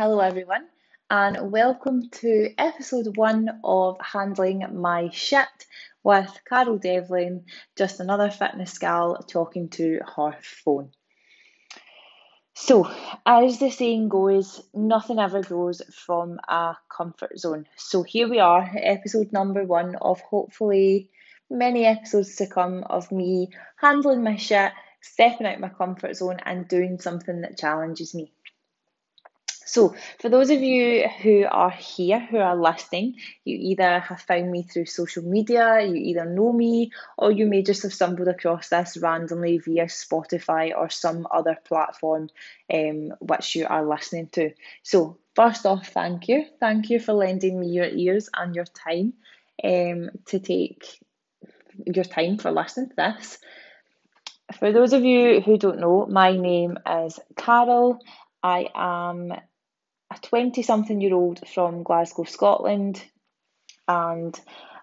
Hello, everyone, and welcome to episode one of Handling My Shit with Carol Devlin, just another fitness gal talking to her phone. So, as the saying goes, nothing ever grows from a comfort zone. So, here we are, episode number one of hopefully many episodes to come of me handling my shit, stepping out my comfort zone, and doing something that challenges me. So, for those of you who are here, who are listening, you either have found me through social media, you either know me, or you may just have stumbled across this randomly via Spotify or some other platform um, which you are listening to. So, first off, thank you. Thank you for lending me your ears and your time um, to take your time for listening to this. For those of you who don't know, my name is Carol. I am a 20 something year old from Glasgow, Scotland, and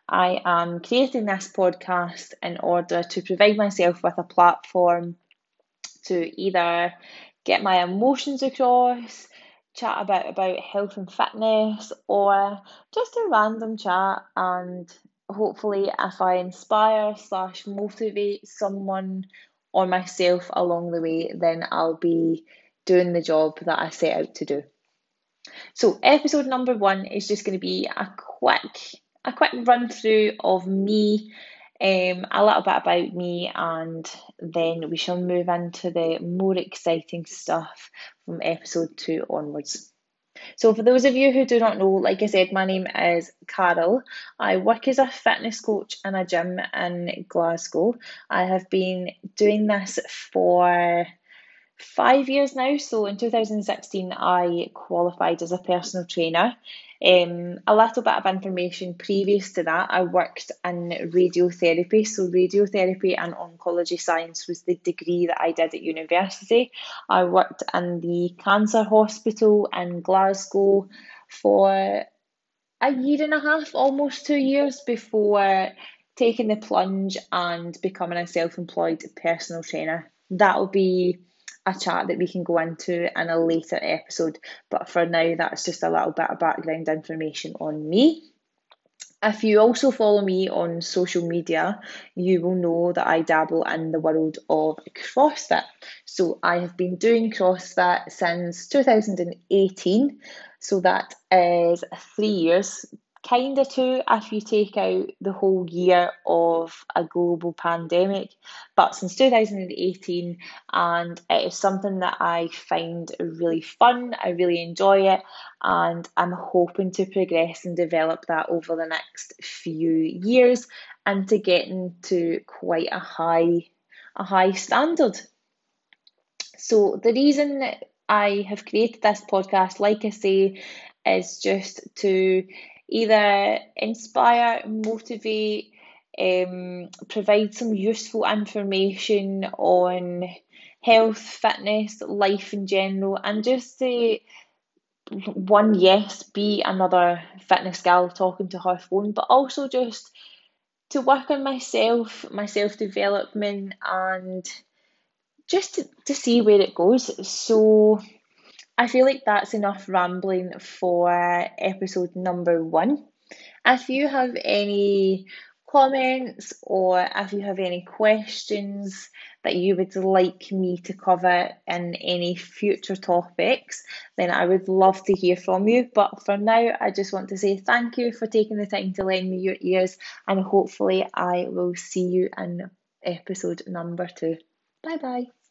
I am creating this podcast in order to provide myself with a platform to either get my emotions across, chat about about health and fitness, or just a random chat and hopefully if I inspire slash motivate someone or myself along the way, then I'll be doing the job that I set out to do. So episode number one is just going to be a quick a quick run through of me, um, a little bit about me, and then we shall move into the more exciting stuff from episode two onwards. So, for those of you who do not know, like I said, my name is Carol. I work as a fitness coach in a gym in Glasgow. I have been doing this for five years now. So in 2016, I qualified as a personal trainer. Um, a little bit of information previous to that, I worked in radiotherapy. So, radiotherapy and oncology science was the degree that I did at university. I worked in the cancer hospital in Glasgow for a year and a half, almost two years before taking the plunge and becoming a self employed personal trainer. That'll be a chat that we can go into in a later episode. But for now, that's just a little bit of background information on me. If you also follow me on social media, you will know that I dabble in the world of CrossFit. So I have been doing CrossFit since 2018. So that is three years kind of two if you take out the whole year of a global pandemic. But since 2018, and it is something that I find really fun, I really enjoy it, and I'm hoping to progress and develop that over the next few years and to get into quite a high a high standard. So the reason I have created this podcast, like I say, is just to either inspire, motivate, um, provide some useful information on health, fitness, life in general, and just to one, yes, be another fitness gal talking to her phone, but also just to work on myself, my self development, and just to, to see where it goes. So, I feel like that's enough rambling for episode number one. If you have any comments or if you have any questions that you would like me to cover in any future topics, then I would love to hear from you. But for now, I just want to say thank you for taking the time to lend me your ears, and hopefully, I will see you in episode number two. Bye bye.